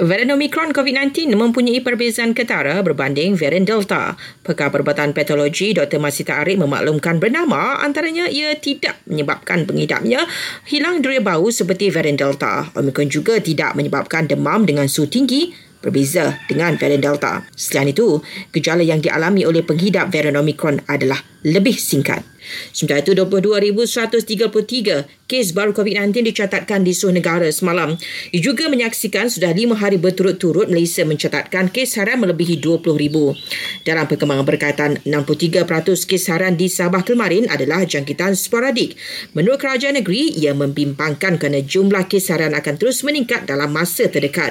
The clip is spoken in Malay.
Varian Omicron COVID-19 mempunyai perbezaan ketara berbanding varian Delta. Pakar Perubatan Patologi Dr. Masita Arif memaklumkan bernama antaranya ia tidak menyebabkan pengidapnya hilang deria bau seperti varian Delta. Omicron juga tidak menyebabkan demam dengan suhu tinggi berbeza dengan varian Delta. Selain itu, gejala yang dialami oleh penghidap varian Omicron adalah lebih singkat. Sementara itu, 22,133 kes baru COVID-19 dicatatkan di seluruh negara semalam. Ia juga menyaksikan sudah lima hari berturut-turut Malaysia mencatatkan kes harian melebihi 20,000. Dalam perkembangan berkaitan, 63% kes harian di Sabah kemarin adalah jangkitan sporadik. Menurut kerajaan negeri, ia membimbangkan kerana jumlah kes harian akan terus meningkat dalam masa terdekat.